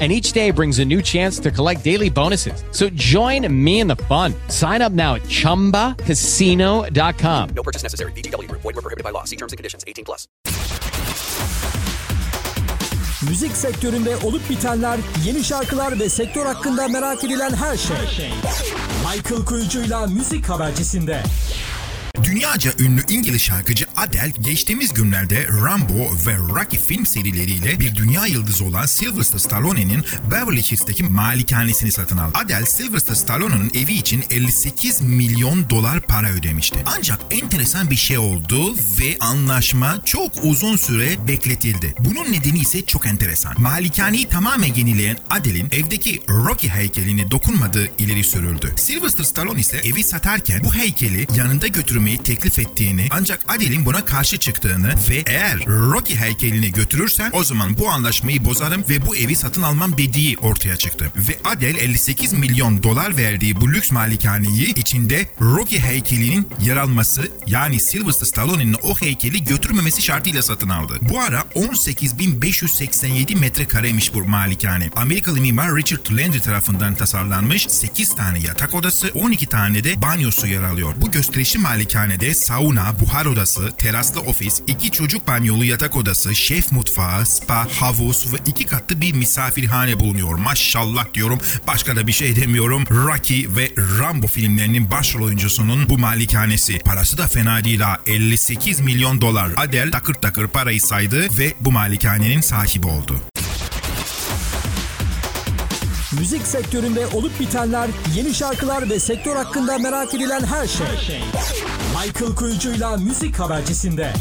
and each day brings a new chance to collect daily bonuses. So join me in the fun. Sign up now at ChumbaCasino.com. No purchase necessary. VGW Group. Void were prohibited by law. See terms and conditions. 18 plus. Müzik sektöründe olup bitenler, yeni şarkılar ve sektör hakkında merak edilen her şey. Michael Kuyucu'yla Müzik Habercisi'nde. Dünyaca ünlü İngiliz şarkıcı Adele geçtiğimiz günlerde Rambo ve Rocky film serileriyle bir dünya yıldızı olan Sylvester Stallone'nin Beverly Hills'teki malikanesini satın aldı. Adele Sylvester Stallone'nin evi için 58 milyon dolar para ödemişti. Ancak enteresan bir şey oldu ve anlaşma çok uzun süre bekletildi. Bunun nedeni ise çok enteresan. Malikaneyi tamamen yenileyen Adele'in evdeki Rocky heykelini dokunmadığı ileri sürüldü. Sylvester Stallone ise evi satarken bu heykeli yanında götürmeyi teklif ettiğini ancak Adele'in buna karşı çıktığını ve eğer Rocky heykelini götürürsen o zaman bu anlaşmayı bozarım ve bu evi satın almam dediği ortaya çıktı. Ve Adele 58 milyon dolar verdiği bu lüks malikaneyi içinde Rocky heykelinin yer alması yani Sylvester Stallone'nin o heykeli götürmemesi şartıyla satın aldı. Bu ara 18.587 metrekareymiş bu malikane. Amerikalı mimar Richard Landry tarafından tasarlanmış 8 tane yatak odası 12 tane de banyosu yer alıyor. Bu gösterişli malikanede sauna, buhar odası, teraslı ofis, iki çocuk banyolu yatak odası, şef mutfağı, spa, havuz ve iki katlı bir misafirhane bulunuyor. Maşallah diyorum. Başka da bir şey demiyorum. Rocky ve Rambo filmlerinin başrol oyuncusunun bu malikanesi. Parası da fena değil ha. 58 milyon dolar. Adele takır takır parayı saydı ve bu malikanenin sahibi oldu. Müzik sektöründe olup bitenler, yeni şarkılar ve sektör hakkında merak edilen her şey. Michael Kuyucu'yla Müzik Habercisi'nde.